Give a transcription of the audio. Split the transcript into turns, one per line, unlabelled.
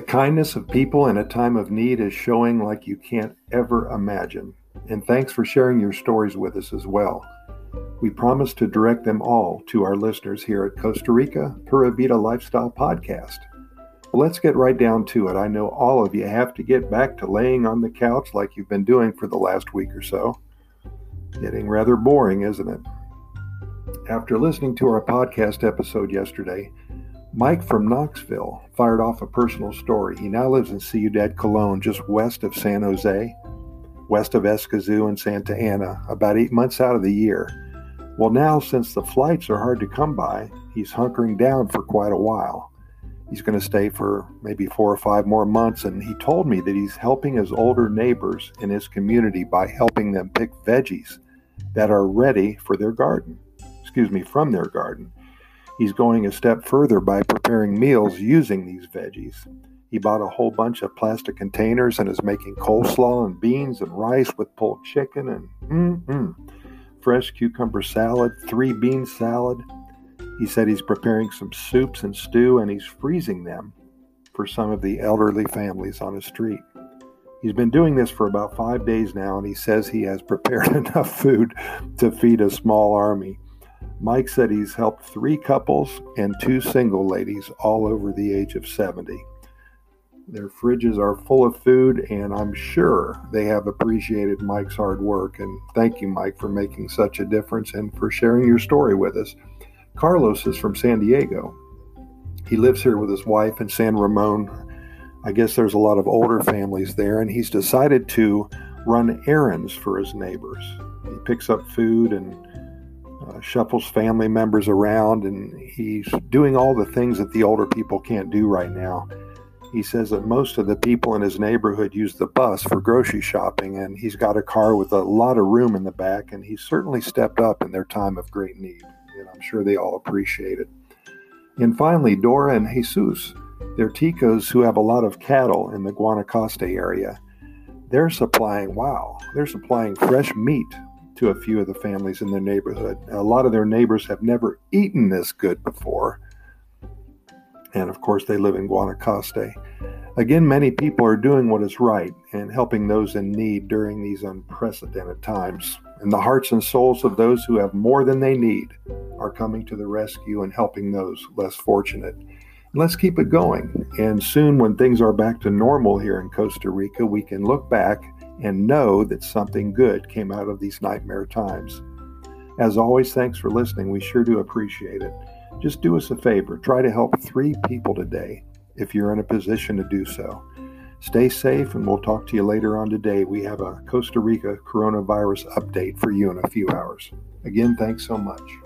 kindness of people in a time of need is showing like you can't ever imagine. And thanks for sharing your stories with us as well. We promise to direct them all to our listeners here at Costa Rica Pura Vida Lifestyle Podcast. Let's get right down to it. I know all of you have to get back to laying on the couch like you've been doing for the last week or so. Getting rather boring, isn't it? After listening to our podcast episode yesterday, Mike from Knoxville fired off a personal story. He now lives in Ciudad Colon, just west of San Jose, west of Escazú and Santa Ana, about eight months out of the year. Well, now, since the flights are hard to come by, he's hunkering down for quite a while. He's going to stay for maybe four or five more months, and he told me that he's helping his older neighbors in his community by helping them pick veggies that are ready for their garden. Excuse me, from their garden. He's going a step further by preparing meals using these veggies. He bought a whole bunch of plastic containers and is making coleslaw and beans and rice with pulled chicken and mm-mm, fresh cucumber salad, three bean salad. He said he's preparing some soups and stew and he's freezing them for some of the elderly families on his street. He's been doing this for about five days now, and he says he has prepared enough food to feed a small army. Mike said he's helped three couples and two single ladies all over the age of 70. Their fridges are full of food, and I'm sure they have appreciated Mike's hard work. And thank you, Mike, for making such a difference and for sharing your story with us. Carlos is from San Diego. He lives here with his wife in San Ramon. I guess there's a lot of older families there, and he's decided to run errands for his neighbors. He picks up food and uh, shuffles family members around, and he's doing all the things that the older people can't do right now. He says that most of the people in his neighborhood use the bus for grocery shopping, and he's got a car with a lot of room in the back, and he's certainly stepped up in their time of great need. And I'm sure they all appreciate it. And finally, Dora and Jesus. They're Ticos who have a lot of cattle in the Guanacaste area. They're supplying, wow, they're supplying fresh meat to a few of the families in their neighborhood. A lot of their neighbors have never eaten this good before. And of course, they live in Guanacaste. Again, many people are doing what is right and helping those in need during these unprecedented times. And the hearts and souls of those who have more than they need are coming to the rescue and helping those less fortunate. let's keep it going. And soon, when things are back to normal here in Costa Rica, we can look back and know that something good came out of these nightmare times. As always, thanks for listening. We sure do appreciate it. Just do us a favor try to help three people today if you're in a position to do so. Stay safe, and we'll talk to you later on today. We have a Costa Rica coronavirus update for you in a few hours. Again, thanks so much.